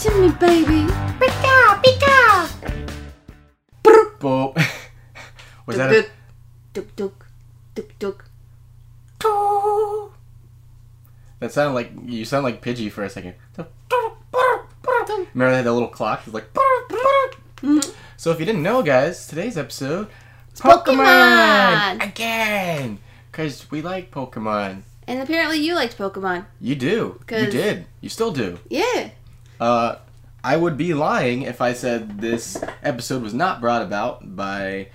to me, baby. Pika, Pika. Boop. Was that Duk, a, duk, duk, duk, duk. that sounded like you sound like Pidgey for a second. Remember they had that little clock? It's like. Mm-hmm. So if you didn't know, guys, today's episode, Pokemon! again, because we like Pokemon. And apparently you liked Pokemon. You do. You did. You still do. Yeah. Uh, I would be lying if I said this episode was not brought about by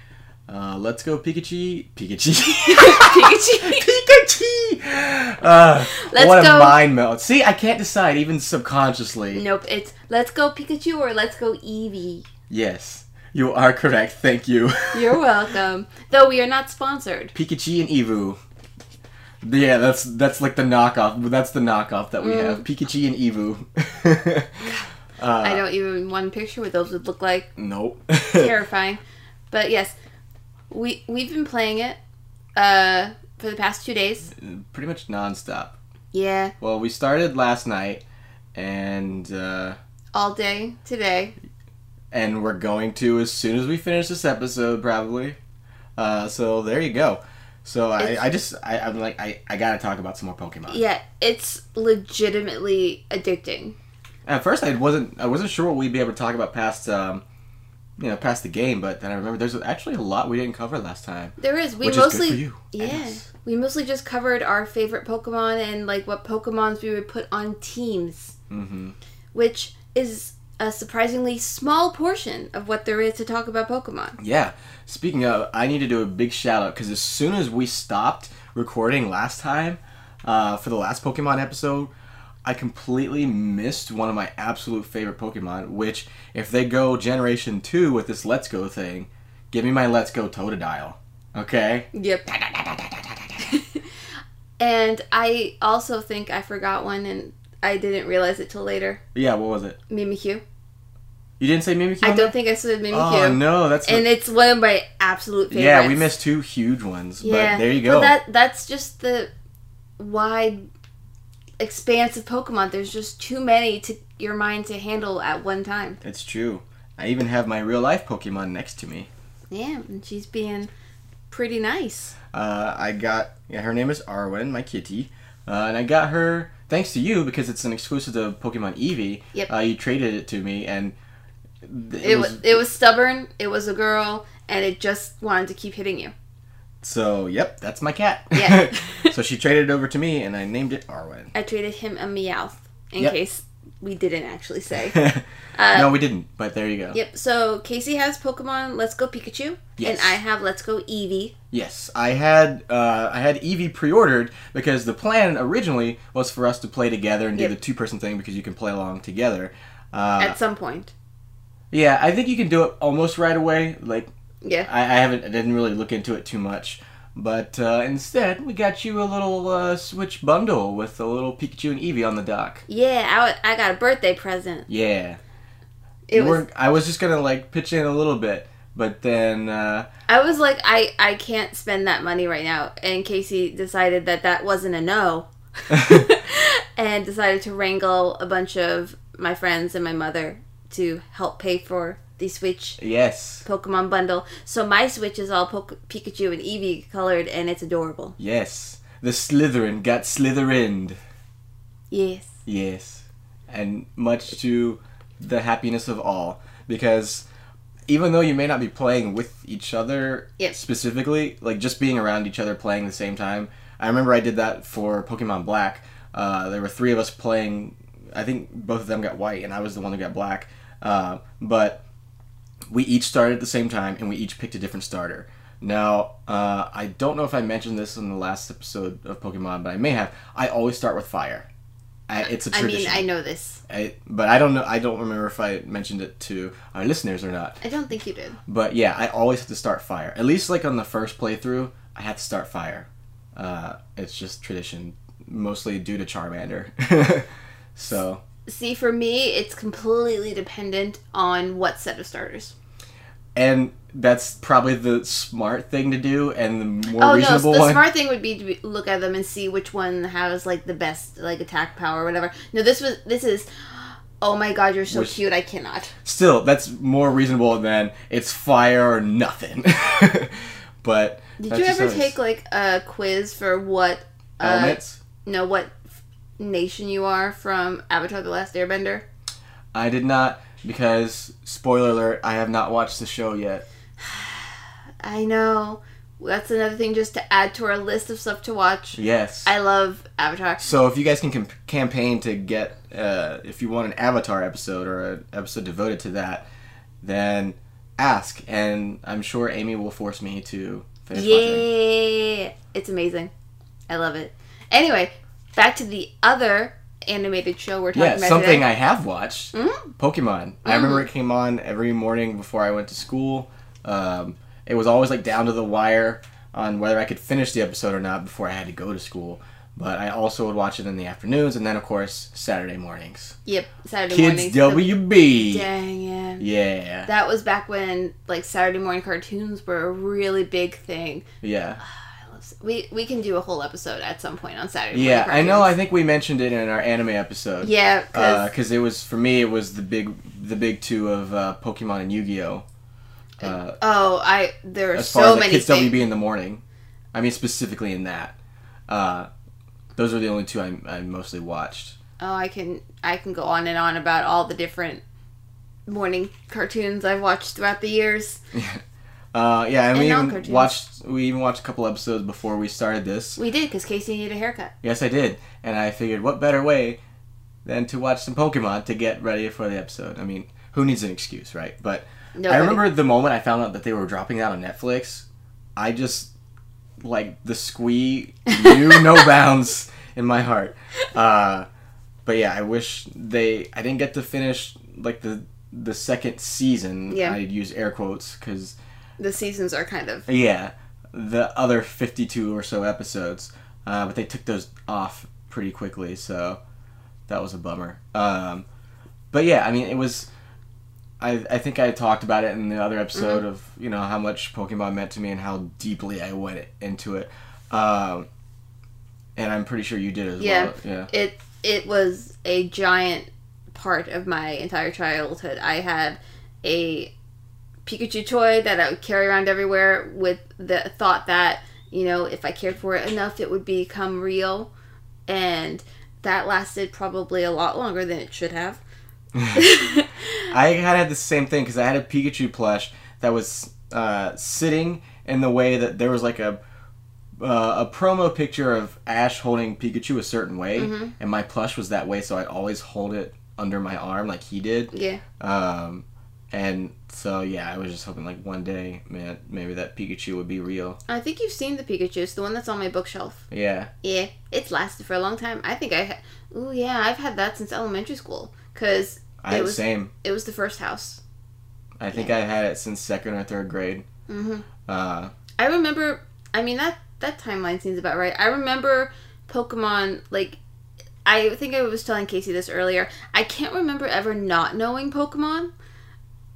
uh, Let's Go Pikachu. Pikachu. Pikachu. Pikachu. Uh, Let's what a go- mind melt. See, I can't decide even subconsciously. nope, it's Let's Go Pikachu or Let's Go Eevee. Yes, you are correct. Thank you. You're welcome. Though we are not sponsored. Pikachu and Eevee. Yeah, that's that's like the knockoff. That's the knockoff that we Mm. have. Pikachu and Eevee. uh, I don't even want to picture what those would look like. Nope. Terrifying. But yes, we we've been playing it uh for the past two days. Pretty much nonstop. Yeah, Well, we started last night, and uh, all day today. and we're going to as soon as we finish this episode, probably. Uh, so there you go. So I, I just I, I'm like I, I gotta talk about some more Pokemon. Yeah, it's legitimately addicting. At first, I wasn't I wasn't sure what we'd be able to talk about past um, you know, past the game. But then I remember there's actually a lot we didn't cover last time, There is. We mostly is good for you. Yeah. We mostly just covered our favorite Pokemon and like what Pokemons we would put on teams, Mhm. which is a surprisingly small portion of what there is to talk about Pokemon. Yeah. Speaking of, I need to do a big shout out because as soon as we stopped recording last time uh, for the last Pokemon episode, I completely missed one of my absolute favorite Pokemon. Which, if they go Generation Two with this Let's Go thing, give me my Let's Go Totodile. Okay. Yep. and I also think I forgot one and I didn't realize it till later. Yeah. What was it? Mimikyu. You didn't say Mimikyu. I don't think I said Mimikyu. Oh no, that's And it's one of my absolute favorites. yeah. We missed two huge ones, but there you go. That that's just the wide expanse of Pokemon. There's just too many to your mind to handle at one time. it's true. I even have my real life Pokemon next to me. Yeah, and she's being pretty nice. Uh, I got yeah, her name is Arwen, my kitty, uh, and I got her thanks to you because it's an exclusive to Pokemon Eevee. Yep. Uh, you traded it to me, and th- It, was it was stubborn. It was a girl, and it just wanted to keep hitting you. so. Yep, that's my cat. Yeah. so she traded it over to me, and I named it Arwen. I traded him a Meowth in Yep. case we didn't actually say. Uh, no, we didn't, but there you go. Yep. So Casey has Pokemon Let's Go Pikachu, Yes. and I have Let's Go Eevee. Yes, I had uh, I had Eevee pre-ordered because the plan originally was for us to play together and do Yep. the two-person thing because you can play along together. Uh, at some point. yeah, I think you can do it almost right away. Like Yeah. I, I haven't I didn't really look into it too much, but uh, instead we got you a little uh, Switch bundle with a little Pikachu and Eevee on the dock. Yeah, I, I got a birthday present. Yeah, It You was I was just gonna like pitch in a little bit, but then uh, I was like, I, I can't spend that money right now. And Casey decided that that wasn't a no. and decided to wrangle a bunch of my friends and my mother to help pay for the Switch yes, Pokemon bundle. So my Switch is all Poke- Pikachu and Eevee colored and it's adorable. yes, the Slytherin got Slytherined. Yes. Yes, and much to the happiness of all, because even though you may not be playing with each other Yep. specifically, like just being around each other playing at the same time. I remember I did that for Pokemon Black. Uh, there were three of us playing. I think both of them got white, and I was the one that got black. Uh, but we each started at the same time, and we each picked a different starter. Now, uh, I don't know if I mentioned this in the last episode of Pokemon, but I may have. I always start with fire. I, it's a tradition. I mean, I know this. I, but I don't know. I don't remember if I mentioned it to our listeners or not. I don't think you did. But yeah, I always have to start fire. At least like on the first playthrough, I have to start fire. Uh, it's just tradition, mostly due to Charmander. so See, for me, it's completely dependent on what set of starters. And that's probably the smart thing to do and the more oh no, reasonable the one. smart thing would be to be, look at them and see which one has like the best like attack power or whatever. No, this was this is oh my god, you're so Which- cute. I cannot. Still, that's more reasonable than it's fire or nothing. but Did you ever how it is. take like a quiz for what uh, elements? no what nation you are from Avatar: The Last Airbender? I did not because spoiler alert, I have not watched the show yet. I know. That's another thing just to add to our list of stuff to watch. Yes. I love Avatar. So if you guys can com- campaign to get, uh, if you want an Avatar episode or an episode devoted to that, then ask, and I'm sure Amy will force me to finish watching. Yeah, it's amazing. I love it. Anyway, back to the other animated show we're talking Yeah, about something today. I have watched. Mhm. Pokemon. I remember it came on every morning before I went to school. Um, it was always like down to the wire on whether I could finish the episode or not before I had to go to school. But I also would watch it in the afternoons and then, of course, Saturday mornings. Yep, Saturday Kids mornings. WB. Dang it. Yeah. That was back when like Saturday morning cartoons were a really big thing. Yeah. We we can do a whole episode at some point on Saturday. Yeah, I know. I think we mentioned it in our anime episode. yeah, because because it was for me. It was the big, the big two of uh, Pokemon and Yu-Gi-Oh. Uh, oh, I there are as far so as like, many Kids things. WB in the morning. I mean, specifically in that. Uh, those are the only two I, I mostly watched. Oh, I can I can go on and on about all the different morning cartoons I've watched throughout the years. Uh, yeah, and, we even watched. We even watched a couple episodes before we started this. We did because Casey needed a haircut. Yes, I did, and I figured, what better way than to watch some Pokemon to get ready for the episode? I mean, who needs an excuse, right? But No, I remember the moment I found out that they were dropping that on Netflix. I just like the squee knew no bounds in my heart. Uh, but yeah, I wish they. I didn't get to finish like the the second season. Yeah. I'd use air quotes because the seasons are kind of yeah, the other fifty two or so episodes. Uh, but they took those off pretty quickly, so that was a bummer. Um, but yeah, I mean, it was. I, I think I talked about it in the other episode Mm-hmm. of you know how much Pokemon meant to me and how deeply I went into it, um, and I'm pretty sure you did as Yeah. well. Yeah, it it was a giant part of my entire childhood. I had a Pikachu toy that I would carry around everywhere with the thought that, you know, if I cared for it enough it would become real and that lasted probably a lot longer than it should have. I kind of had the same thing because I had a Pikachu plush that was uh, sitting in the way that there was like a uh, a promo picture of Ash holding Pikachu a certain way, Mm-hmm. and my plush was that way, so I always hold it under my arm like he did. yeah. Um, and so yeah, I was just hoping like one day, man, maybe that Pikachu would be real. I think you've seen the Pikachu. It's the one that's on my bookshelf. Yeah, Yeah, it's lasted for a long time. I think I ha- Ooh, yeah, I've had that since elementary school cuz I It was- same. it was the first house. I think I had it since second or third grade. Mhm. Uh, I remember. I mean that that timeline seems about right. I remember Pokemon like. I think I was telling Casey this earlier. I can't remember ever not knowing Pokemon.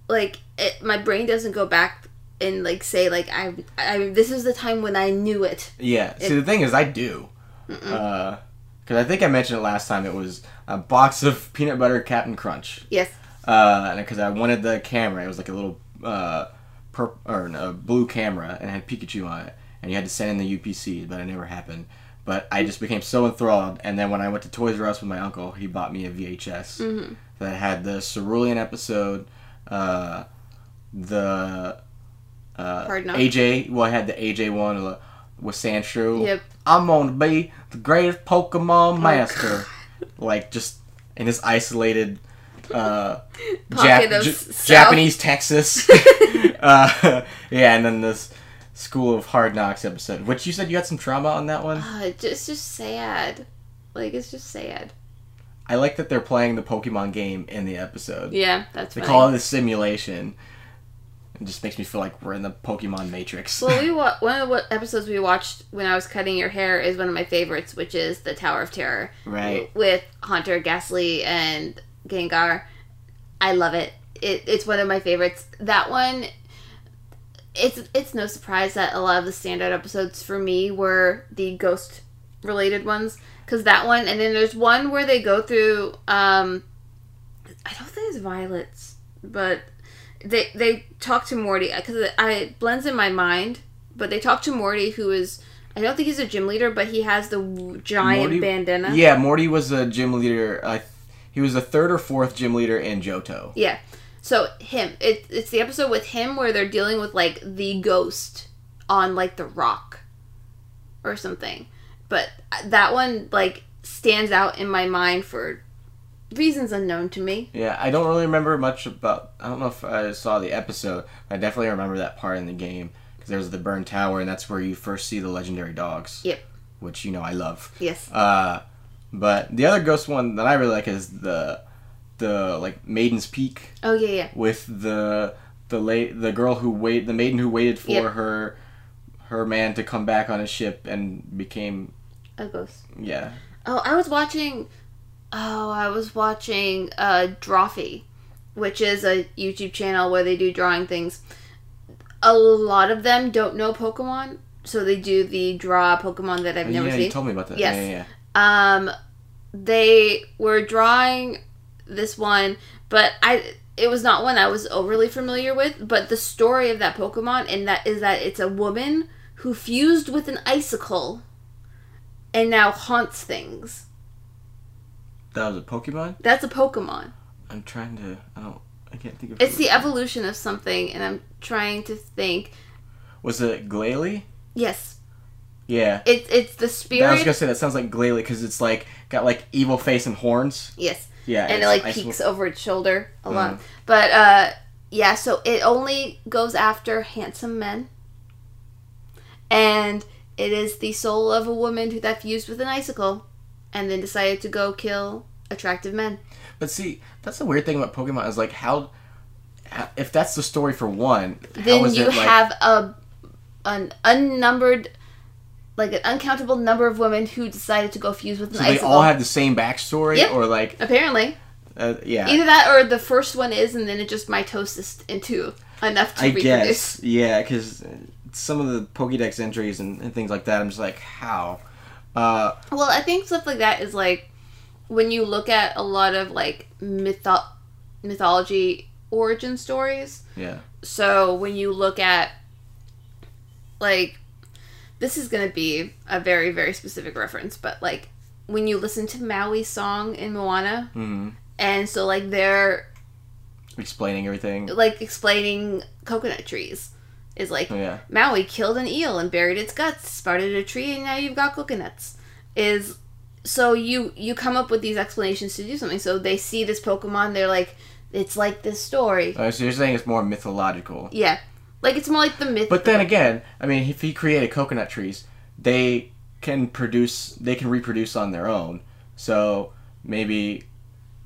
Like it, my brain doesn't go back and like say like I, I this is the time when I knew it. Yeah. See, the thing is, I do. Because I think I mentioned it last time. It was a box of peanut butter Captain Crunch. Yes. Uh, because I wanted the camera. It was like a little uh, pur- or no, blue camera, and it had Pikachu on it. And you had to send in the UPC, but it never happened. But I just became so enthralled. And then when I went to Toys R Us with my uncle, he bought me a VHS that had the Cerulean episode, uh, the uh, AJ. Well, I had the AJ one uh, with Sandshrew. Yep. I'm gonna be the greatest Pokemon master. like just in this isolated uh, Jap- J-. Japanese Texas. uh, yeah, and then this School of Hard Knocks episode, which you said you had some trauma on that one. Uh, it's just just sad. Like it's just sad. I like that they're playing the Pokemon game in the episode. Yeah, that's They funny. call it a simulation. It just makes me feel like we're in the Pokemon Matrix. Well, we wa- one of the episodes we watched when I was cutting your hair is one of my favorites, which is the Tower of Terror right. with Haunter, Gastly, and Gengar. I love it. it. It's one of my favorites. That one, it's it's no surprise that a lot of the standout episodes for me were the ghost related ones, because that one, and then there's one where they go through um, I don't think it's violets, but they they talk to Morty because I it blends in my mind. But they talk to Morty, who is I don't think he's a gym leader, but he has the giant Morty- bandana. Yeah, Morty was a gym leader. I, he was the third or fourth gym leader in Johto. Yeah. So him, it, it's the episode with him where they're dealing with like the ghost on like the rock or something. But that one like stands out in my mind for reasons unknown to me. Yeah, I don't really remember much about. I don't know if I saw the episode. But I definitely remember that part in the game because there's the burned tower, and that's where you first see the legendary dogs. Yep. Which you know I love. Yes. Uh, but the other ghost one that I really like is the the like Maiden's Peak Oh yeah, yeah. with the the late the girl who wait the maiden who waited for Yep. her her man to come back on a ship and became A ghost. yeah Oh, I was watching. Oh, I was watching uh, Drawfee, which is a YouTube channel where they do drawing things. A lot of them don't know Pokemon, so they do the draw Pokemon that I've never yeah seen. you told me about that Yes. yeah yeah, yeah. um they were drawing this one but i it was not one i was overly familiar with but the story of that pokemon and that is that it's a woman who fused with an icicle and now haunts things that was a Pokemon that's a pokemon I'm trying to I don't I can't think of it. it's the evolution of something and i'm trying to think was it Glalie yes yeah it's it's the spirit. I was gonna say that sounds like Glalie because it's like got like evil face and horns yes yeah and it like ice- peeks over its shoulder a lot. Mm. But uh yeah, so it only goes after handsome men. And it is the soul of a woman who that fused with an icicle and then decided to go kill attractive men. But see, that's the weird thing about Pokemon is like how, how- if that's the story for one, how Then is you it like have a an unnumbered like an uncountable number of women who decided to go fuse with an so they all have the same backstory Yep. or like Apparently. uh, yeah. Either that or the first one is and then it just mitosis into enough to I reproduce. guess yeah, because some of the Pokédex entries and, and things like that, I'm just like how. Uh, Well, I think stuff like that is like when you look at a lot of like mytho- mythology origin stories. yeah, So when you look at like this is going to be a very very specific reference, but like when you listen to Maui's song in Moana, hmm and so like they're explaining everything. like explaining coconut trees is like Yeah, Maui killed an eel and buried its guts, sprouted a tree, and now you've got coconuts. Is so you you come up with these explanations to do something. So they see this Pokemon, they're like, it's like this story. so you're saying it's more mythological. Yeah, like it's more like the myth. But then again, I mean, if he created coconut trees, they can produce, they can reproduce on their own. So maybe,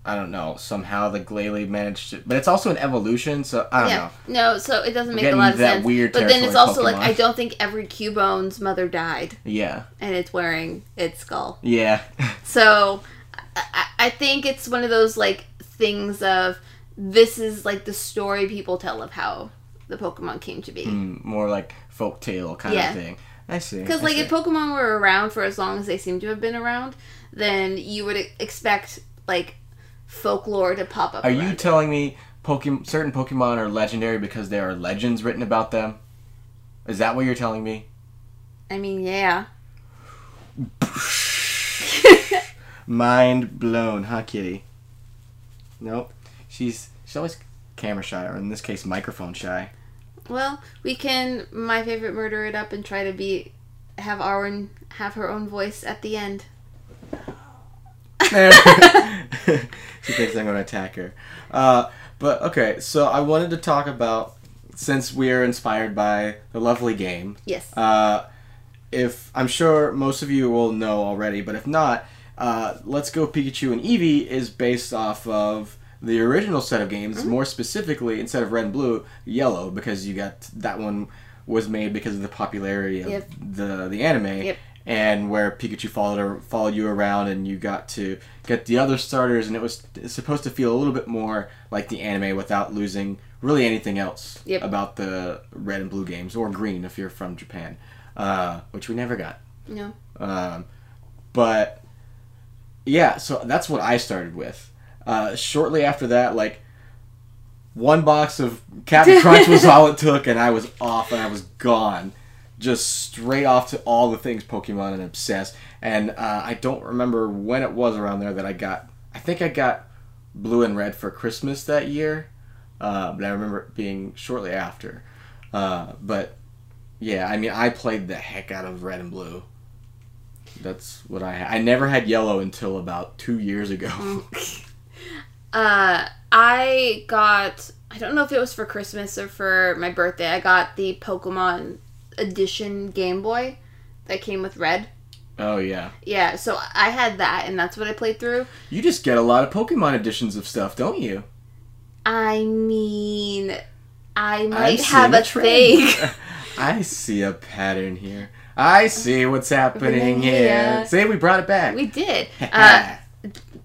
I don't know, somehow the Glalie managed to, but it's also an evolution. So I don't yeah, know. no, so it doesn't make a lot of that sense. weird but then it's also like I don't think every Cubone's mother died, Yeah, and it's wearing its skull. yeah, So I, I- I think it's one of those like things of this is like the story people tell of how the Pokemon came to be. Mm, more like folktale kind Yeah. of thing. I see. Because like see. if Pokemon were around for as long as they seem to have been around, then you would expect like folklore to pop up. Are you telling me Pokemon, certain Pokemon are legendary because there are legends written about them? Is that what you're telling me? I mean, yeah. Mind blown, huh, Kitty? Nope. She's she's always camera shy, or in this case, microphone shy. Well, we can my favorite murder it up and try to be have our have her own voice at the end. she thinks I'm going to attack her. Uh, but okay, so I wanted to talk about since we are inspired by the lovely game. Yes. Uh, if I'm sure most of you will know already, but if not, uh, Let's Go Pikachu and Eevee is based off of the original set of games. Mm-hmm. More specifically, instead of Red and Blue, Yellow, because you got that one was made because of the popularity of Yep. the the anime. Yep. And where Pikachu followed her, followed you around, and you got to get the other starters, and it was supposed to feel a little bit more like the anime without losing really anything else Yep. about the red and blue games, or green if you're from Japan, uh, which we never got. No. Um, but yeah, so that's what I started with. Uh, shortly after that, like one box of Captain Crunch was all it took, and I was off and I was gone. Just straight off to all the things Pokemon and obsessed. And uh, I don't remember when it was around there that I got. I think I got Blue and Red for Christmas that year, uh, but I remember it being shortly after. Uh, but yeah, I mean, I played the heck out of Red and Blue. That's what I had. I never had Yellow until about two years ago. Uh, I got. I don't know if it was for Christmas or for my birthday. I got the Pokemon Edition Game Boy that came with Red. oh yeah, Yeah, so I had that, and that's what I played through. you just get a lot of Pokemon editions of stuff, don't you? I mean, I might seeing have a trend. thing. I see a pattern here. I see what's happening here. Yeah. Say we brought it back. we did. Uh,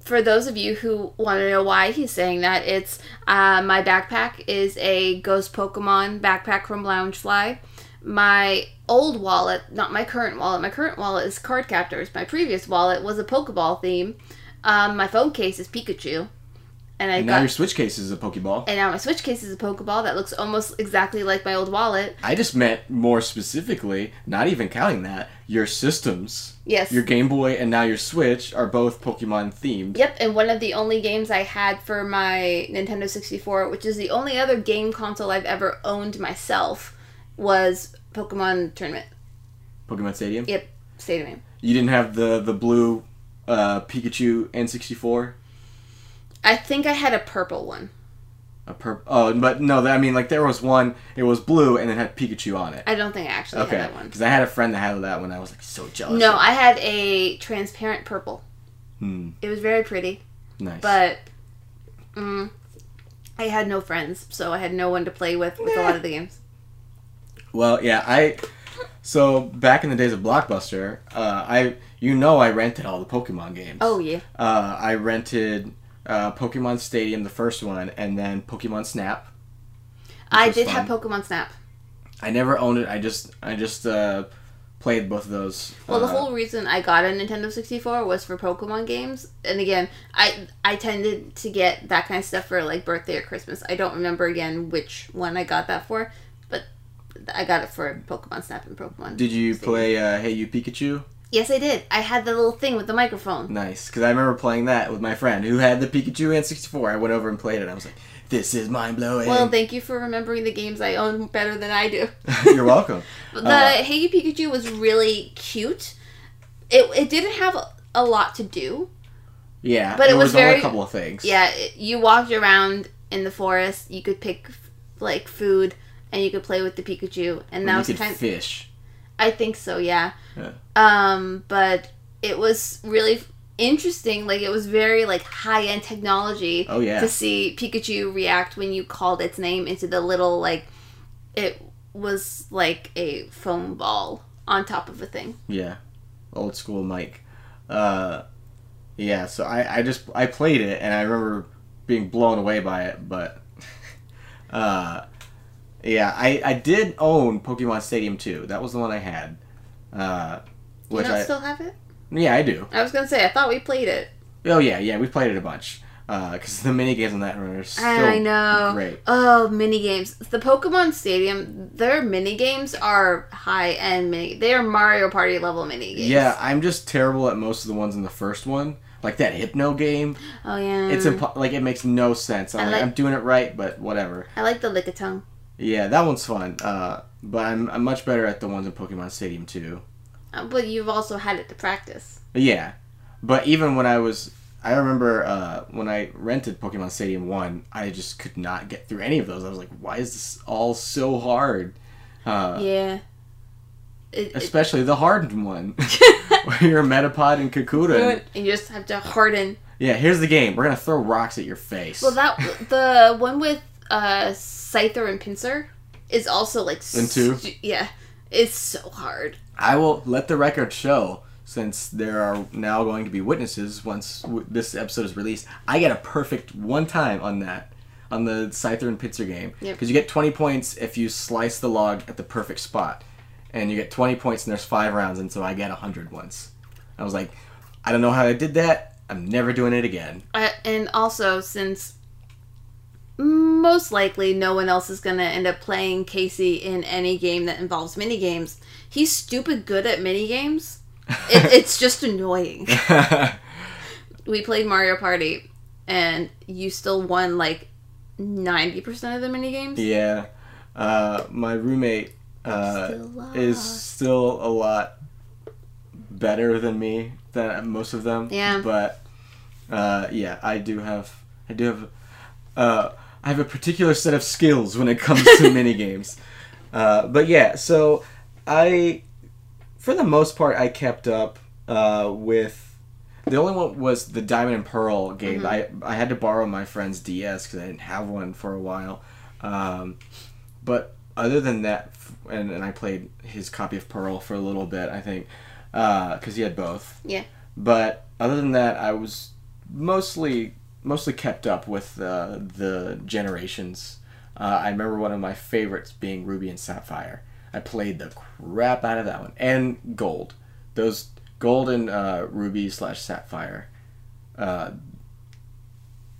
for those of you who want to know why he's saying that, it's uh, my backpack is a Ghost Pokemon backpack from Loungefly. My old wallet, not my current wallet, my current wallet is Card Captors. My previous wallet was a Pokeball theme. Um, my phone case is Pikachu. And I and got. now your Switch case is a Pokeball. and now my Switch case is a Pokeball that looks almost exactly like my old wallet. I just meant more specifically, not even counting that, your systems, Yes. your Game Boy and now your Switch are both Pokemon themed. Yep, and one of the only games I had for my Nintendo 64, which is the only other game console I've ever owned myself, was Pokemon Tournament. Pokemon Stadium. Yep, Stadium. You didn't have the the blue uh, Pikachu N64. I think I had a purple one. A purple. Oh, but no, I mean like there was one. It was blue and it had Pikachu on it. I don't think I actually Okay, had that one. because I had a friend that had that one. I was like so jealous. No, I had a transparent purple. Hmm, It was very pretty, nice. but mm, I had no friends, so I had no one to play with with a lot of the games. Well, yeah, I. So back in the days of Blockbuster, uh, I you know I rented all the Pokemon games. Oh yeah, Uh, I rented uh, Pokemon Stadium, the first one, and then Pokemon Snap. I did fun. have Pokemon Snap. I never owned it. I just I just uh, played both of those. Well, the Uh, whole reason I got a Nintendo 64 was for Pokemon games. And again, I I tended to get that kind of stuff for like birthday or Christmas. I don't remember again which one I got that for, I got it for Pokemon Snap and Pokemon. Did you Stadium. play uh, Hey You Pikachu? Yes, I did. I had the little thing with the microphone. Nice, because I remember playing that with my friend who had the Pikachu N64. I went over and played it. I was like, "This is mind blowing." Well, thank you for remembering the games I own better than I do. You're welcome. The Uh, Hey You Pikachu was really cute. It, it didn't have a, lot to do. Yeah, But it was only very- a couple of things. Yeah, you walked around in the forest. You could pick like food, and you could play with the Pikachu. And Well, now you could sometimes fish. I think so, yeah. Yeah. Um, but it was really interesting. Like it was very like high end technology Oh yeah. to see Pikachu react when you called its name into the little like it was like a foam ball on top of a thing. Yeah, old school mic. Uh, yeah, so I, I just I played it and I remember being blown away by it, but uh, yeah, I, I did own Pokemon Stadium 2. That was the one I had. Uh, You which don't I still have it? yeah I do. I was gonna say I thought we played it. Oh yeah yeah we played it a bunch because the mini games on that are so I know. great. Oh, mini games. The Pokemon Stadium, their mini games are high end mini. They are Mario Party level mini games. Yeah, I'm just terrible at most of the ones in the first one. Like that Hypno game, Oh yeah. it's impo- like it makes no sense. I'm I like, like- I'm doing it right, but whatever. I like the Lickitung. Yeah, that one's fun. Uh, but I'm, I'm much better at the ones in Pokemon Stadium too. Uh, But you've also had it to practice. Yeah, but even when I was, I remember uh, when I rented Pokemon Stadium One, I just could not get through any of those. I was like, why is this all so hard? Uh, yeah. It, it, Especially the hardened one, where you're Metapod and Kakuna. and- and you just have to harden. yeah, here's the game. We're gonna throw rocks at your face. Well, that the one with uh Scyther and Pinsir is also like In two? stu- yeah, it's so hard. I will let the record show, since there are now going to be witnesses once w- this episode is released. I get a perfect one time on that, on the Scyther and Pinsir game. Yep. Because you get 20 points if you slice the log at the perfect spot. And you get 20 points and there's five rounds, and so I get 100 once. I was like, I don't know how I did that. I'm never doing it again. I, and also, since most likely no one else is going to end up playing Casey in any game that involves mini games, he's stupid good at mini games. It, it's just annoying. we played Mario Party, and you still won like ninety percent of the mini games. yeah. Uh, my roommate uh, Still is still a lot better than me than most of them. Yeah. But uh, yeah, I do have I do have uh, I have a particular set of skills when it comes to mini games. Uh, but yeah, so I for the most part I kept up uh, with the only one was the Diamond and Pearl game. I I had to borrow my friend's DS because I didn't have one for a while. Um, but other than that, and, and I played his copy of Pearl for a little bit, I think, because he had both. Yeah. But other than that, I was mostly mostly kept up with uh, the generations. Uh, I remember one of my favorites being Ruby and Sapphire. I played the crap out of that one, and Gold. Those Gold and uh, Ruby slash Sapphire. Uh,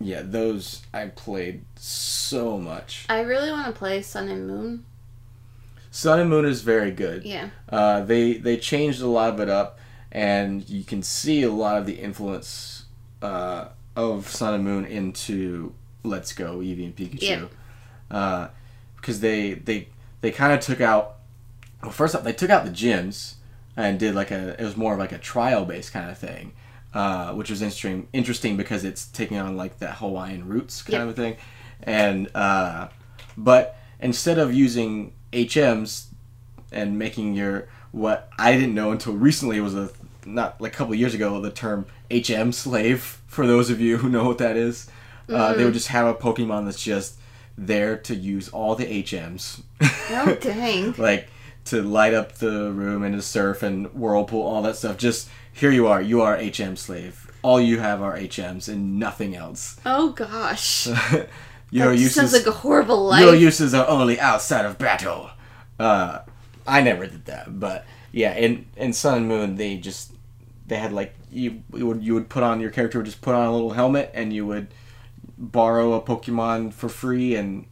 yeah, those I played so much. I really want to play Sun and Moon. Sun and Moon is very good. Yeah. Uh, they they changed a lot of it up, and you can see a lot of the influence uh, of Sun and Moon into Let's Go Eevee and Pikachu, uh, because they they they kind of took out. Well, first off, they took out the gyms and did like a it was more of like a trial based kind of thing, uh, which was interesting interesting because it's taking on like that Hawaiian roots kind Yep. of thing, and uh, but instead of using HMs and making your what I didn't know until recently was a not like a couple years ago the term HM slave for those of you who know what that is. Uh, they would just have a Pokemon that's just there to use all the HMs. Oh dang. like to light up the room and to surf and whirlpool, all that stuff. Just here you are, you are HM slave. All you have are HMs and nothing else. Oh gosh. your that uses sounds like a horrible life. your uses are only outside of battle. Uh, I never did that, but yeah, in in Sun and Moon they just they had like you, you would you would put on your character would just put on a little helmet and you would borrow a Pokemon for free and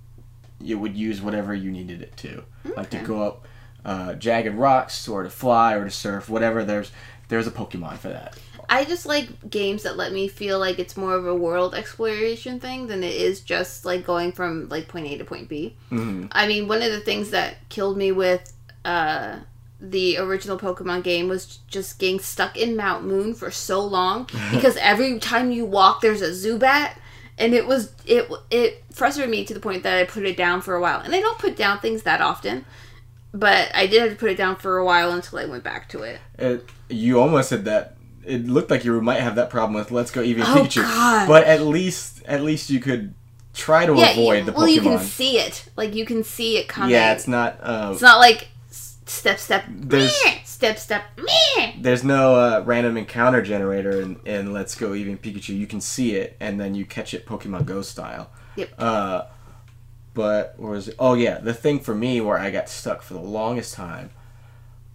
you would use whatever you needed it to, like to go up uh, jagged rocks or to fly or to surf, whatever. There's there's a Pokemon for that. I just like games that let me feel like it's more of a world exploration thing than it is just like going from like point A to point B. Mhm. I mean, one of the things that killed me with uh, the original Pokemon game was just getting stuck in Mount Moon for so long because every time you walk, there's a Zubat. And it was it it frustrated me to the point that I put it down for a while. And I don't put down things that often, but I did have to put it down for a while until I went back to it. It, you almost said that. It looked like you might have that problem with Let's Go Eevee Oh, Pikachu, God. but at least at least you could try to Yeah, avoid you- the well, you can see it. Like you can see it coming. yeah, it's not. Uh, It's not like step step There's- meh, step step meh. there's no uh, random encounter generator in, in Let's Go Eevee and Pikachu. You can see it and then you catch it Pokemon Go style. Yep. Uh, but was it? Oh yeah, the thing for me where I got stuck for the longest time,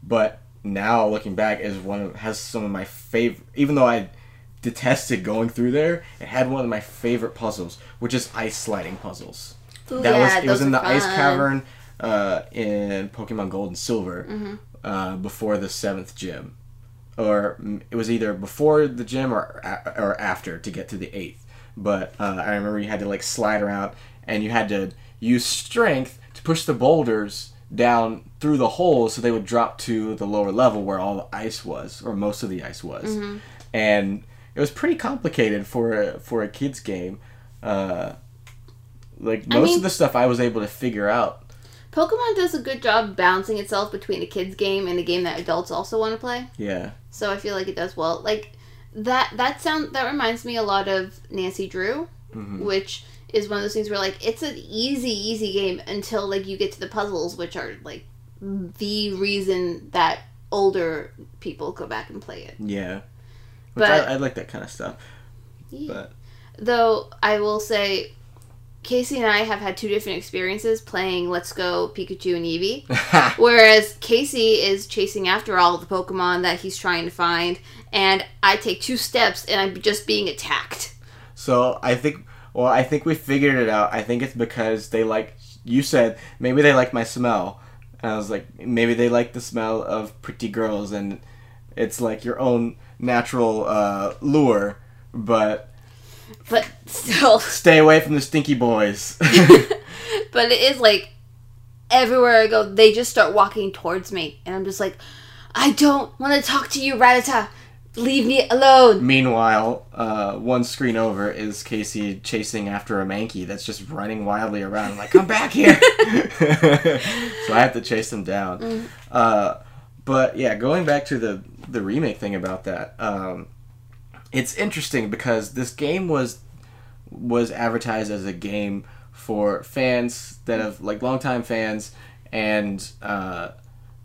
but now looking back is one of has some of my favorite. Even though I detested going through there, it had one of my favorite puzzles, which is ice sliding puzzles. Ooh, That yeah, was it was in the ice cavern uh, in Pokemon Gold and Silver Mm-hmm. uh, before the seventh gym, or it was either before the gym or or after to get to the eighth. But uh, I remember you had to like slide around and you had to use strength to push the boulders down through the holes so they would drop to the lower level where all the ice was or most of the ice was Mm-hmm. and it was pretty complicated for a, for a kids game uh, like I most mean- of the stuff i was able to figure out Pokemon does a good job balancing itself between a kids game and a game that adults also want to play. yeah So I feel like it does well. Like that that sound that reminds me a lot of Nancy Drew, Mhm. which is one of those things where like it's an easy easy game until like you get to the puzzles, which are like the reason that older people go back and play it. yeah which But- I, I like that kind of stuff Yeah. but Though I will say, Casey and I have had two different experiences playing Let's Go Pikachu and Eevee. Whereas Casey is chasing after all the Pokemon that he's trying to find, and I take two steps and I'm just being attacked. So I think, well, I think we figured it out. I think it's because they like you said maybe they like my smell, and I was like maybe they like the smell of pretty girls, and it's like your own natural uh, lure, but But still, stay away from the stinky boys. but it is like everywhere I go, they just start walking towards me, and I'm just like, I don't want to talk to you, Rattata. Leave me alone. Meanwhile, uh, one screen over is Casey chasing after a Mankey that's just running wildly around. I'm like, come back here! so I have to chase him down. Uh, but yeah, going back to the the remake thing about that, um, it's interesting because this game was was advertised as a game for fans that have like longtime fans and uh,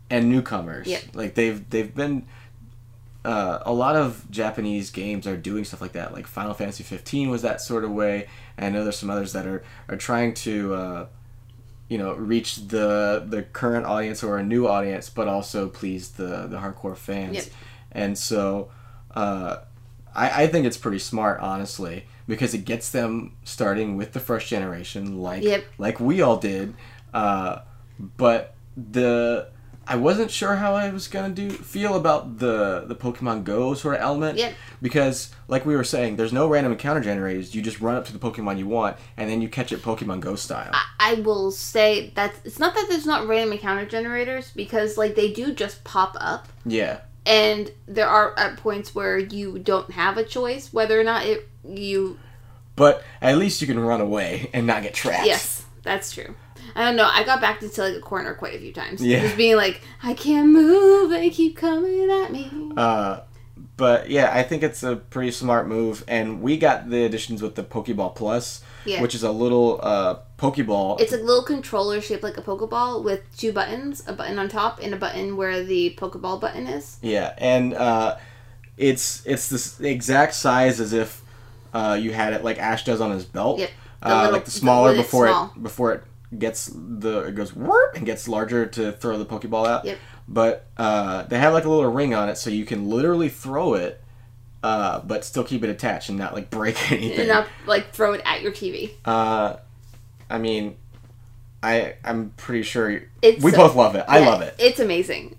and newcomers. Yep. Like they've they've been uh, a lot of Japanese games are doing stuff like that. Like Final Fantasy 15 was that sort of way. And I know there's some others that are are trying to uh, you know reach the the current audience or a new audience, but also please the the hardcore fans. Yep. And so uh, I, I think it's pretty smart, honestly, because it gets them starting with the first generation, like Yep. like we all did. Uh, but the I wasn't sure how I was gonna do feel about the the Pokemon Go sort of element. Yep. Because like we were saying, there's no random encounter generators. You just run up to the Pokemon you want, and then you catch it Pokemon Go style. I, I will say that it's not that there's not random encounter generators because like they do just pop up, yeah. And there are at points where you don't have a choice whether or not it you But at least you can run away and not get trapped. Yes, that's true. I don't know. I got backed into like a corner quite a few times. Yeah. Just being like, I can't move. They keep coming at me. Uh, but yeah, I think it's a pretty smart move, and we got the additions with the Pokeball Plus, Yeah. which is a little uh, Pokeball. It's a little controller shaped like a Pokeball with two buttons, a button on top and a button where the Pokeball button is. Yeah, and uh, it's it's this exact size as if uh, you had it like Ash does on his belt. Yep. The Uh, little- like the smaller it's before small. it before it gets the it goes whoop and gets larger to throw the Pokeball out. Yep. But uh, they have like a little ring on it, so you can literally throw it, uh, but still keep it attached and not like break anything. And not like throw it at your TV. Uh, I mean, I I'm pretty sure It's we so- both love it. I Yeah, love it. It's amazing.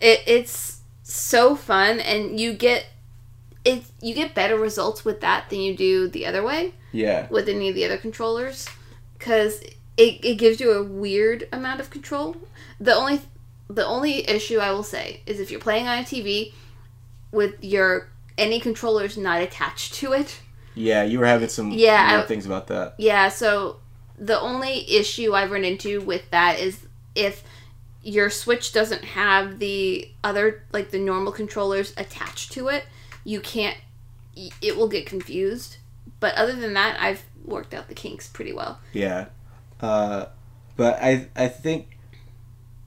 It, it's so fun, and you get it. You get better results with that than you do the other way Yeah, with any of the other controllers, because it, it gives you a weird amount of control. The only the only issue I will say is if you're playing on a TV with your any controllers not attached to it. yeah. You were having some Yeah, I- things about that. Yeah, so the only issue I've run into with that is if your Switch doesn't have the other, like the normal controllers attached to it, you can't, it will get confused. But other than that, I've worked out the kinks pretty well. Yeah, uh, but I I think,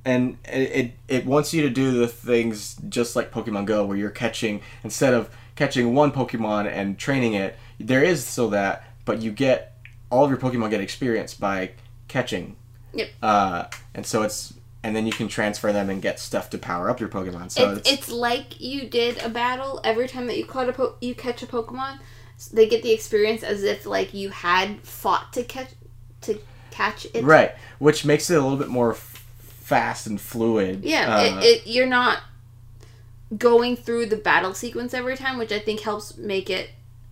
and it, it wants you to do the things just like Pokemon Go, where you're catching instead of catching one Pokemon and training it. There is still that, but you get all of your Pokemon get experience by catching. Yep. Uh, and so it's and then you can transfer them and get stuff to power up your Pokemon. So it's, it's, it's like you did a battle every time that you caught a po- you catch a Pokemon. They get the experience as if like you had fought to catch to catch it. right, which makes it a little bit more fast and fluid. Yeah, Uh, it, it, you're not going through the battle sequence every time, which I think helps make it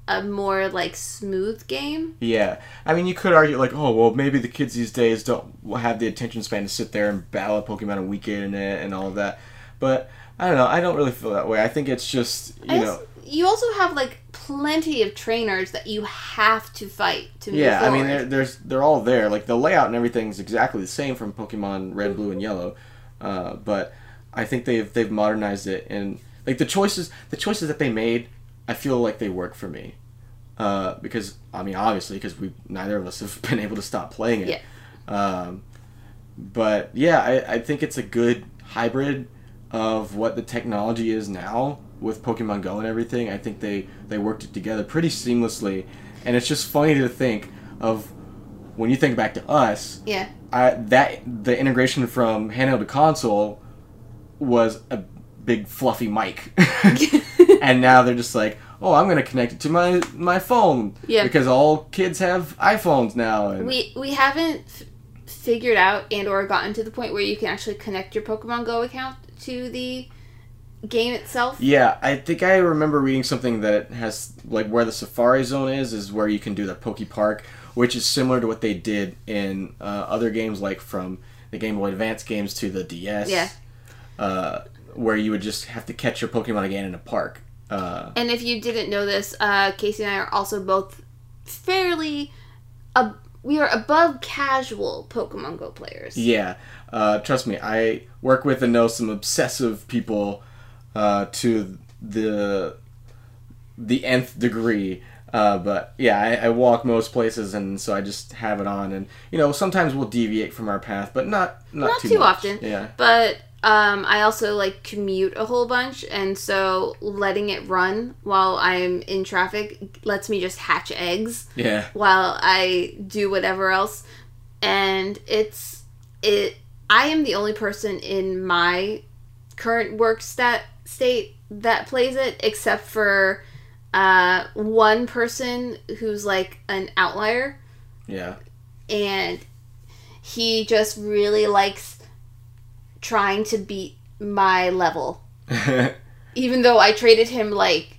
a more like smooth game. Yeah, I mean, you could argue like, oh, well, maybe the kids these days don't have the attention span to sit there and battle a Pokemon a weekend and, and all of that. But I don't know. I don't really feel that way. I think it's just you I know, also- you also have like plenty of trainers that you have to fight to move yeah. I mean, they're, there's they're all there. Like the layout and everything's exactly the same from Pokemon Red, Blue, and Yellow. Uh, but I think they've they've modernized it and like the choices the choices that they made, I feel like they work for me. Uh, because I mean, obviously, because we neither of us have been able to stop playing it. Yeah. Um, but yeah, I, I think it's a good hybrid of what the technology is now with Pokemon Go and everything. I think they they worked it together pretty seamlessly, and it's just funny to think of when you think back to us, Yeah. I, that the integration from handheld to console was a big fluffy mic, and now they're just like, oh, I'm gonna connect it to my my phone, Yeah. because all kids have iPhones now, and We we haven't f- figured out and or gotten to the point where you can actually connect your Pokemon Go account to the game itself. yeah, I think I remember reading something that has like where the Safari Zone is is where you can do the Poke Park, which is similar to what they did in uh, other games, like from the Game Boy Advance games to the DS. Yeah. Uh, where you would just have to catch your Pokemon again in a park. Uh, And if you didn't know this, uh, Casey and I are also both fairly, uh, we are above casual Pokemon Go players. Yeah, uh, trust me, I work with and know some obsessive people uh, to the the nth degree. Uh, but yeah, I, I walk most places, and so I just have it on, and you know sometimes we'll deviate from our path, but not not, Not too, too often. Yeah, But um, I also like commute a whole bunch, and so letting it run while I'm in traffic lets me just hatch eggs yeah, while I do whatever else. And it's it. I am the only person in my current work stat state that plays it, except for uh, one person who's like an outlier. Yeah, and he just really likes trying to beat my level. Even though I traded him like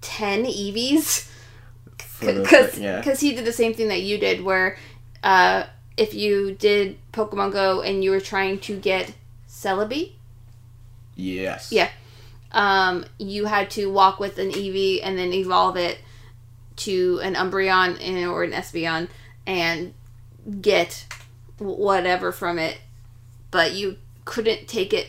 10 Eevees cuz yeah, cuz he did the same thing that you did where uh if you did Pokemon Go and you were trying to get Celebi, yes, Yeah. um you had to walk with an Eevee and then evolve it to an Umbreon and, or an Espeon and get whatever from it, but you couldn't take it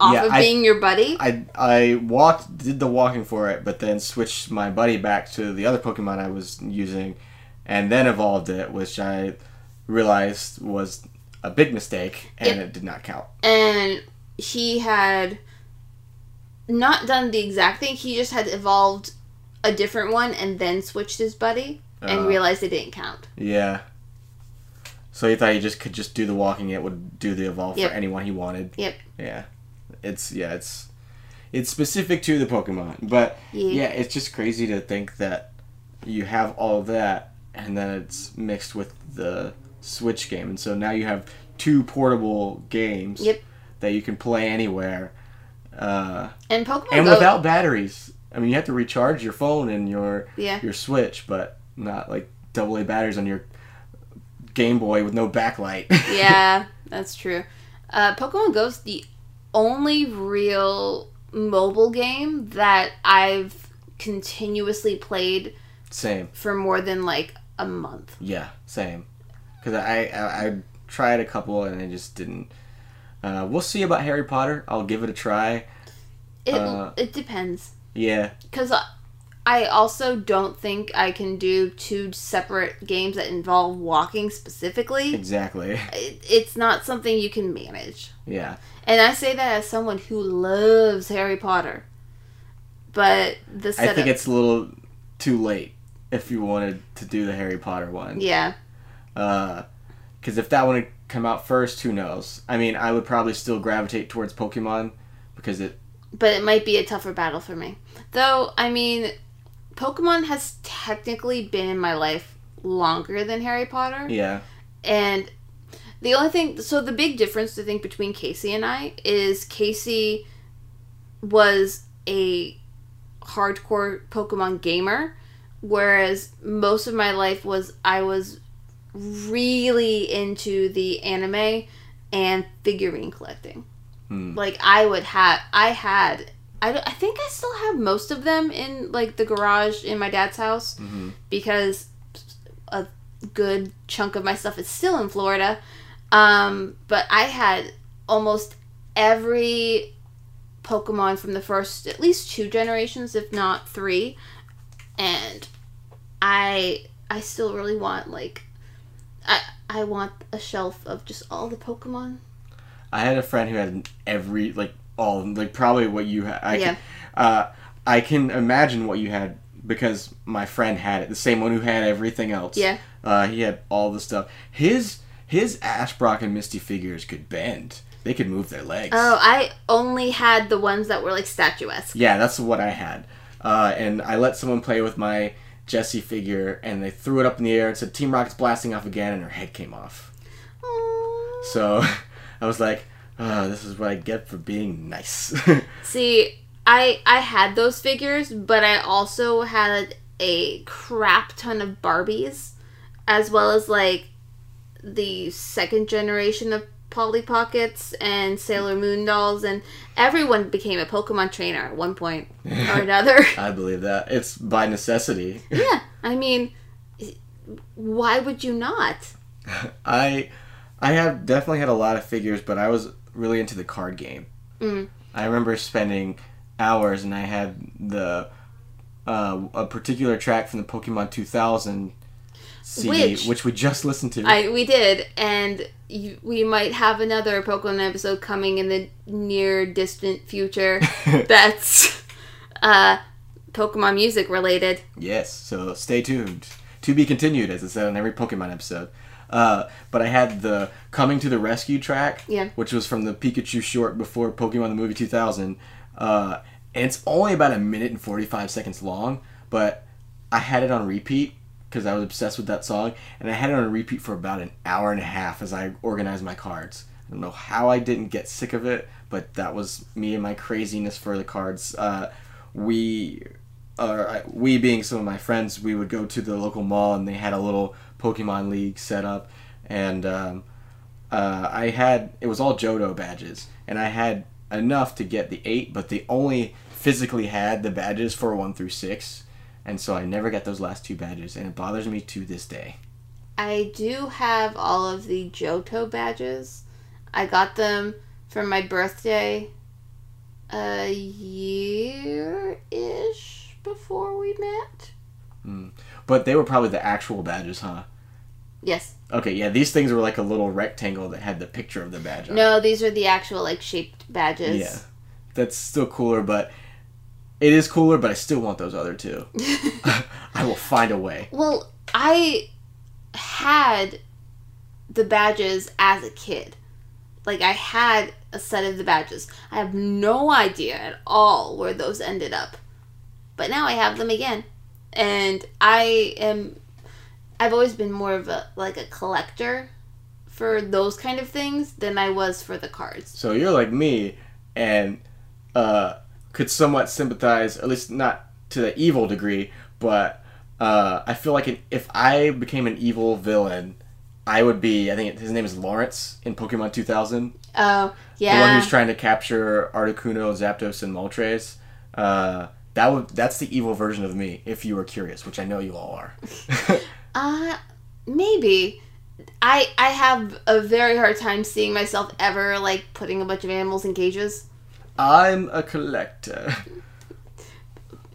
off Yeah, of I- being your buddy. I I walked did the walking for it, but then switched my buddy back to the other Pokemon I was using, and then evolved it, which I realized was a big mistake, and it did not count. and he had not done the exact thing. He just had evolved a different one and then switched his buddy and Uh, realized it didn't count. Yeah. So he thought he just could just do the walking; it would do the evolve Yep. for anyone he wanted. Yep. Yeah, it's yeah, it's it's specific to the Pokemon, but Yeah. yeah, it's just crazy to think that you have all of that, and then it's mixed with the Switch game, and so now you have two portable games Yep. That you can play anywhere, uh, And Pokemon and Go, without batteries. I mean, you have to recharge your phone and your yeah, your Switch, but not like AA batteries on your Game Boy with no backlight. yeah, that's true. Uh, Pokemon Go's the only real mobile game that I've continuously played same. for more than like a month. Yeah, same. Because I, I I tried a couple and it just didn't. Uh, we'll see about Harry Potter. I'll give it a try. It Uh, it depends Yeah, because I also don't think I can do two separate games that involve walking specifically. exactly. It, it's not something you can manage. Yeah, And I say that as someone who loves Harry Potter. But the I think it's a little too late if you wanted to do the Harry Potter one. yeah, Because if that one come out first, who knows? I mean, I would probably still gravitate towards Pokemon because it. but it might be a tougher battle for me. Though, I mean, Pokemon has technically been in my life longer than Harry Potter. Yeah, And the only thing, so the big difference I think between Casey and I is Casey was a hardcore Pokemon gamer, whereas most of my life was I was really into the anime and figurine collecting. Hmm. Like I would have, I had, I, I think I still have most of them in like the garage in my dad's house hmm because a good chunk of my stuff is still in Florida. Um, but I had almost every Pokemon from the first at least two generations, if not three, and I I still really want like I I want a shelf of just all the Pokemon. I had a friend who had every like all like probably what you had. I Yeah. Can, uh, I can imagine what you had because my friend had it, the same one who had everything else. Yeah. Uh, he had all the stuff. His his Ash, Brock, and Misty figures could bend. They could move their legs. Oh, I only had the ones that were like statuesque. Yeah, that's what I had. Uh, and I let someone play with my Jessie figure, and they threw it up in the air and said, "Team Rocket's blasting off again," and her head came off. Aw. So I was like, oh, "This is what I get for being nice." See, I I had those figures, but I also had a crap ton of Barbies, as well as like the second generation of Polly Pockets and Sailor Moon dolls, and everyone became a Pokemon trainer at one point or another. I believe that it's by necessity. yeah, I mean, why would you not? I I have definitely had a lot of figures, but I was really into the card game. Mm. I remember spending hours, and I had the uh, a particular track from the Pokemon 2000 CD, Which- which, we just listened to. I we did, and you, we might have another Pokemon episode coming in the near distant future. that's uh, Pokemon music related. Yes, so stay tuned. To be continued, as it said on every Pokemon episode. Uh, but I had the Coming to the Rescue track, Yeah. which was from the Pikachu short before Pokemon the Movie 2000. Uh, and it's only about a minute and 45 seconds long, but I had it on repeat because I was obsessed with that song, and I had it on repeat for about an hour and a half as I organized my cards. I don't know how I didn't get sick of it, but that was me and my craziness for the cards. Uh, we uh, we being some of my friends, we would go to the local mall and they had a little Pokemon League set up, and um, uh, I had it was all Johto badges, and I had enough to get the eight, but they only physically had the badges for one through six, and so I never got those last two badges, and it bothers me to this day. I do have all of the Johto badges. I got them for my birthday a year ish before we met. Hmm. But they were probably the actual badges, huh? Yes. Okay, yeah, these things were like a little rectangle that had the picture of the badge on. No, these are the actual like shaped badges. Yeah, that's still cooler, but it is cooler. But I still want those other two. I will find a way. Well, I had the badges as a kid. Like I had a set of the badges. I have no idea at all where those ended up. But now I have them again. And I am I've always been more of a like a collector for those kind of things than I was for the cards. So you're like me, and uh, could somewhat sympathize, at least not to the evil degree, but uh, I feel like an, if I became an evil villain, I would be. I think his name is Lawrence in Pokemon 2000. Oh, yeah, The one who's trying to capture Articuno, Zapdos, and Moltres. Uh, that would that's the evil version of me. If you were curious, which I know you all are. Uh maybe. I I have a very hard time seeing myself ever like putting a bunch of animals in cages. I'm a collector.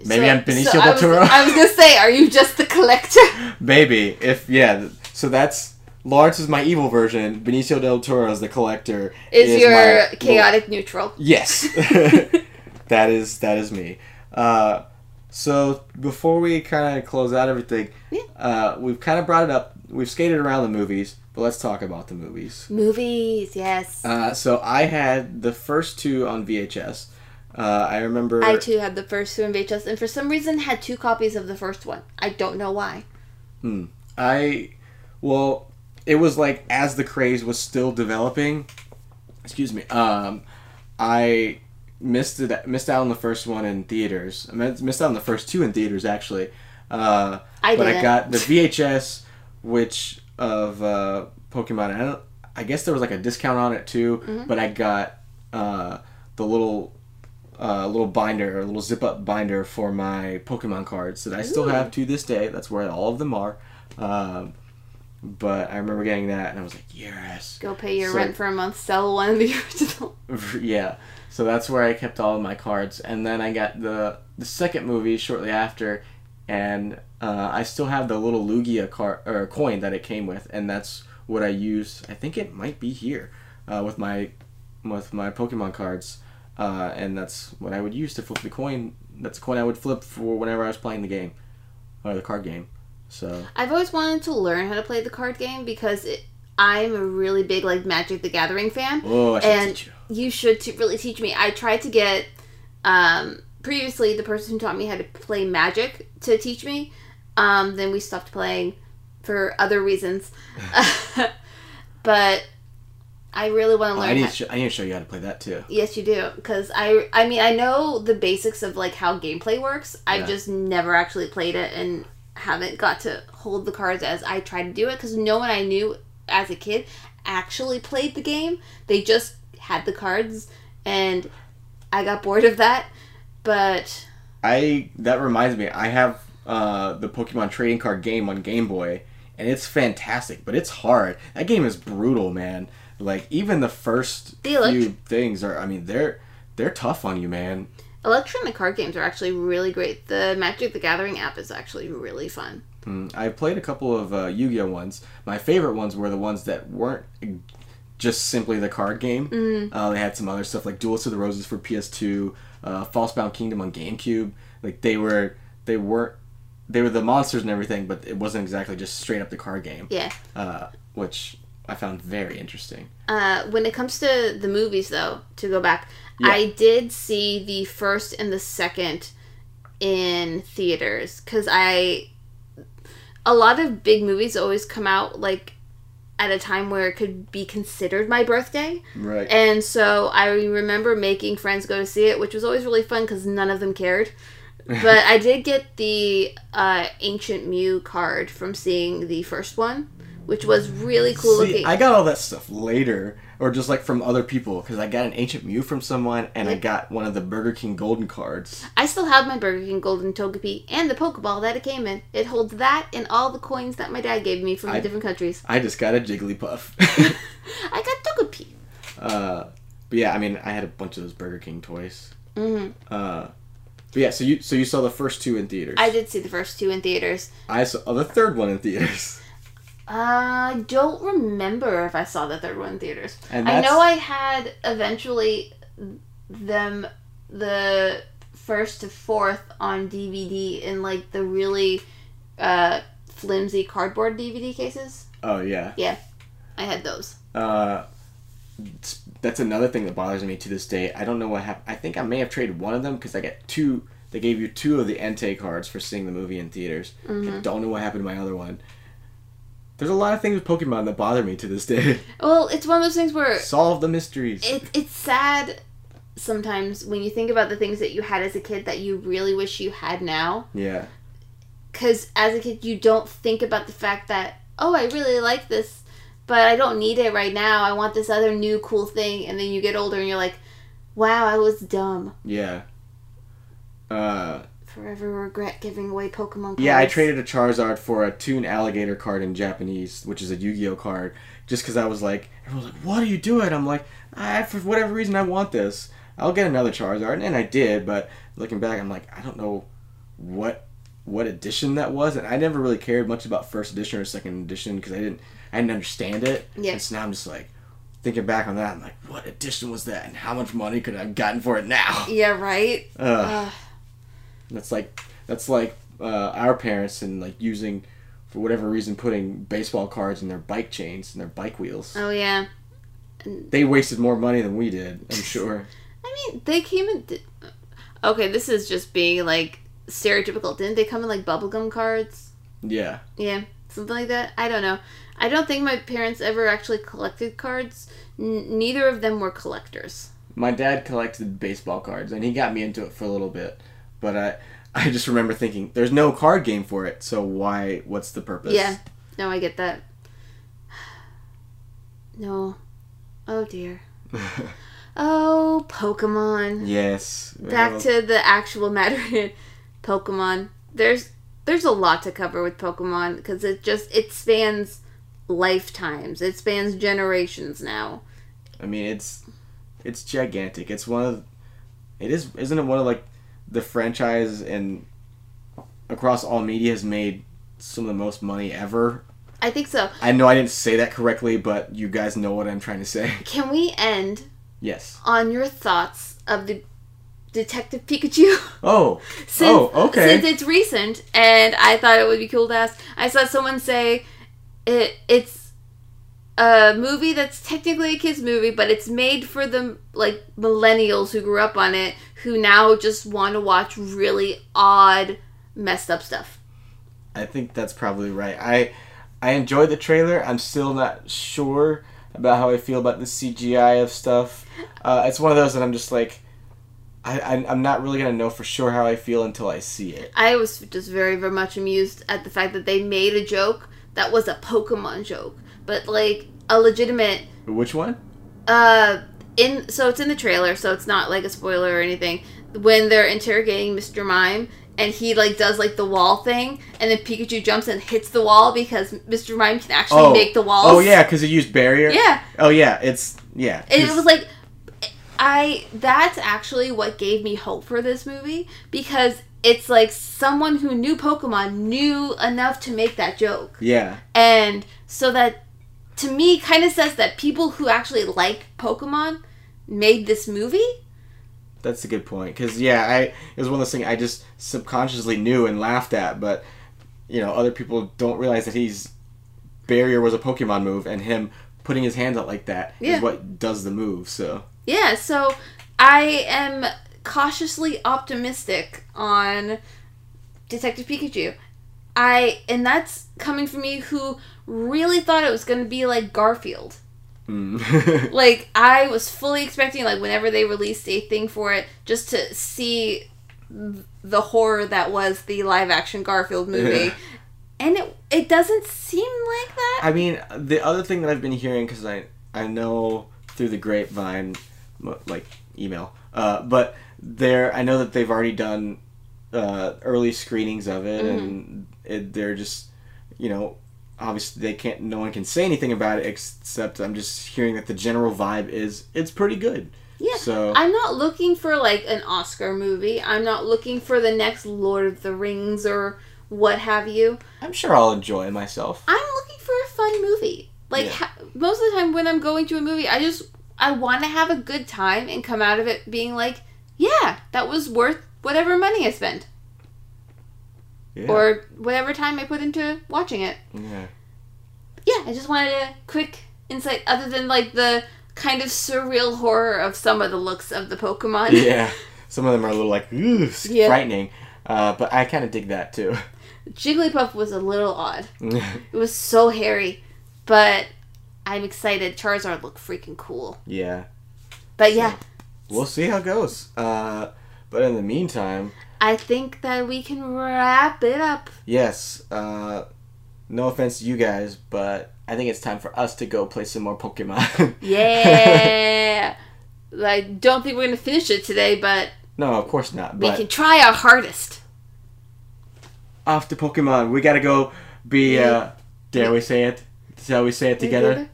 Maybe I'm Benicio I del Toro. I was gonna say, are you just the collector? Maybe if yeah. So that's Lawrence is my evil version. Benicio del Toro is the collector. Is, your my- chaotic neutral? Yes, that is that is me. Uh, so before we kind of close out everything, Yeah. uh, we've kind of brought it up. We've skated around the movies, but let's talk about the movies. Movies, yes. Uh, so I had the first two on VHS. Uh, I remember. I too had the first two in VHS, and for some reason had two copies of the first one. I don't know why. Hmm. I well, it was like as the craze was still developing. Excuse me. Um, I missed it. Missed out on the first one in theaters. I missed out on the first two in theaters actually. Uh, I but I got the VHS, which of uh, Pokemon. I. I guess there was like a discount on it too. Mm-hmm. But I got uh, the little. Uh, little binder, a little zip up binder for my Pokemon cards that I still Ooh. have to this day. That's where all of them are. Um, but I remember getting that, and I was like, yes. Go pay your So- rent for a month, sell one of the original. yeah. So that's where I kept all of my cards, and then I got the the second movie shortly after, and uh, I still have the little Lugia card or coin that it came with, and that's what I use. I think it might be here uh, with my with my Pokemon cards, uh, and that's what I would use to flip the coin. That's the coin I would flip for whenever I was playing the game. or the card game. So I've always wanted to learn how to play the card game because it, I'm a really big like Magic the Gathering fan. oh, I should and teach you. you should t- really teach me. I tried to get um, previously the person who taught me how to play Magic to teach me. Um, then we stopped playing for other reasons, but I really want to Oh, learn. I need to show, I need to show you how to play that too. Yes, you do. Because I, I mean, I know the basics of like how gameplay works. I've Yeah. just never actually played it and haven't got to hold the cards as I try to do it. Because no one I knew as a kid actually played the game. They just had the cards, and I got bored of that. But I that reminds me, I have uh, the Pokemon trading card game on Game Boy, and it's fantastic, but it's hard. That game is brutal, man. Like even the first The elect- few things are, I mean, they're they're tough on you, man. electronic card games are actually really great. The Magic the Gathering app is actually really fun. Mm, I played a couple of uh, Yu-Gi-Oh ones. My favorite ones were the ones that weren't just simply the card game. Mm. Uh, they had some other stuff like Duels of the Roses for PS2, uh, Falsebound Kingdom on GameCube. Like they were, they weren't, they were the monsters and everything, but it wasn't exactly just straight up the card game. Yeah. Uh, which I found very interesting. Uh, when it comes to the movies, though, to go back, Yeah. I did see the first and the second in theaters because I. A lot of big movies always come out like at a time where it could be considered my birthday. Right. And so I remember making friends go to see it, which was always really fun because none of them cared. But I did get the uh, Ancient Mew card from seeing the first one, which was really cool See, looking. I got all that stuff later, or just like from other people, because I got an ancient Mew from someone, and I got one of the Burger King Golden cards. I still have my Burger King Golden Togepi and the Pokeball that it came in. It holds that and all the coins that my dad gave me from I- the different countries. I just got a Jigglypuff. I got Togepi. uh, but yeah, I mean, I had a bunch of those Burger King toys. hmm Uh, but yeah, so you so you saw the first two in theaters. I did see the first two in theaters. I saw oh, the third one in theaters. I don't remember if I saw the third one in theaters. I know I had eventually them the first to fourth on DVD in like the really uh, flimsy cardboard DVD cases. Oh yeah. Yeah, I had those. Uh, that's another thing that bothers me to this day. I don't know what happened. I think I may have traded one of them because I got two. They gave you two of the Entei cards for seeing the movie in theaters. I hmm don't know what happened to my other one. There's a lot of things with Pokemon that bother me to this day. Well, it's one of those things where Solve the mysteries. it, it's sad sometimes when you think about the things that you had as a kid that you really wish you had now. yeah. Because as a kid, you don't think about the fact that, oh, I really like this, but I don't need it right now. I want this other new cool thing. And then you get older and you're like, wow, I was dumb. Yeah. Uh, Forever regret giving away Pokemon cards. yeah, I traded a Charizard for a Toon Alligator card in Japanese, which is a Yu-Gi-Oh card, just because I was like, everyone's like, what are you doing? I'm like, I, for whatever reason, I want this. I'll get another Charizard, and I did, but looking back, I'm like, I don't know what what edition that was, and I never really cared much about first edition or second edition because I didn't I didn't understand it. Yeah. And so now I'm just like thinking back on that, I'm like, what edition was that, and how much money could I have gotten for it now? Yeah, right? That's like that's like uh, our parents and like using for whatever reason putting baseball cards in their bike chains and their bike wheels. oh, yeah. They wasted more money than we did, I'm sure. I mean, they came in. Okay, this is just being like stereotypical. Didn't they come in like bubblegum cards? Yeah. Yeah, something like that. I don't know. I don't think my parents ever actually collected cards. N- neither of them were collectors. My dad collected baseball cards and he got me into it for a little bit. But I I just remember thinking there's no card game for it, so why what's the purpose? Yeah. No, I get that. No. Oh dear. Oh, Pokemon. yes. Back Well, to the actual matter Pokemon. There's there's a lot to cover with Pokemon because it just it spans lifetimes. It spans generations now. I mean it's it's gigantic. It's one of it is isn't it one of like the franchise and across all media has made some of the most money ever. I think so. I know I didn't say that correctly, but you guys know what I'm trying to say. Can we end Yes. on your thoughts of the Detective Pikachu. Oh, since, Oh, okay. Since it's recent, and I thought it would be cool to ask. I saw someone say it. It's a movie that's technically a kids movie, but it's made for the like millennials who grew up on it, who now just want to watch really odd, messed up stuff. I think that's probably right. I I enjoyed the trailer. I'm still not sure about how I feel about the CGI of stuff. Uh, it's one of those that I'm just like, I, I I'm not really gonna know for sure how I feel until I see it. I was just very, very much amused at the fact that they made a joke that was a Pokemon joke, but like a legitimate Which one? uh in so it's in the trailer so it's not like a spoiler or anything when they're interrogating mr mime and he like does like the wall thing and then pikachu jumps and hits the wall because mr mime can actually Oh. make the walls Oh yeah, because it used barrier. yeah Oh yeah, it's yeah. and it was like i that's actually what gave me hope for this movie because it's like someone who knew pokemon knew enough to make that joke yeah. and so that to me kind of says that people who actually like Pokemon made this movie. That's a good point. Because yeah, I it was one of those things I just subconsciously knew and laughed at, but you know, other people don't realize that he's barrier was a Pokemon move, and him putting his hands out like that is Yeah. what does the move. So Yeah, so I am cautiously optimistic on Detective Pikachu. I and that's coming from me who really thought it was going to be like Garfield. mm. Like I was fully expecting like whenever they released a thing for it just to see the horror that was the live action Garfield movie. Yeah. And it it doesn't seem like that. I mean, the other thing that I've been hearing because I I know through the grapevine, like email, uh, but there I know that they've already done uh, early screenings of it, and it, they're just you know obviously they can't no one can say anything about it except I'm just hearing that the general vibe is it's pretty good. Yeah. So I'm not looking for like an Oscar movie. I'm not looking for the next Lord of the Rings or what have you. I'm sure I'll enjoy myself. I'm looking for a fun movie. Like Yeah. ha- most of the time when I'm going to a movie, I just I want to have a good time and come out of it being like, yeah, that was worth whatever money I spent Yeah. or whatever time I put into watching it. yeah. Yeah, I just wanted a quick insight other than like the kind of surreal horror of some of the looks of the Pokemon. yeah. Some of them are a little like ooh, Yeah. frightening, uh, but I kind of dig that too. Jigglypuff was a little odd. It was so hairy, but I'm excited. Charizard looked freaking cool. yeah. But yeah, We'll see how it goes. Uh, but in the meantime, I think that we can wrap it up. yes. Uh, no offense to you guys, but I think it's time for us to go play some more Pokemon. Yeah. I don't think we're gonna finish it today, but no, of course not. we can try our hardest. off to Pokemon. We gotta go be. Uh, dare we say it? Shall we say it together?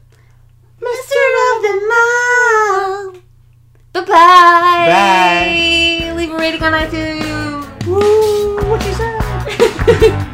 Master of them all. Goodbye. Bye. Leave a rating on iTunes. Woo, what you said.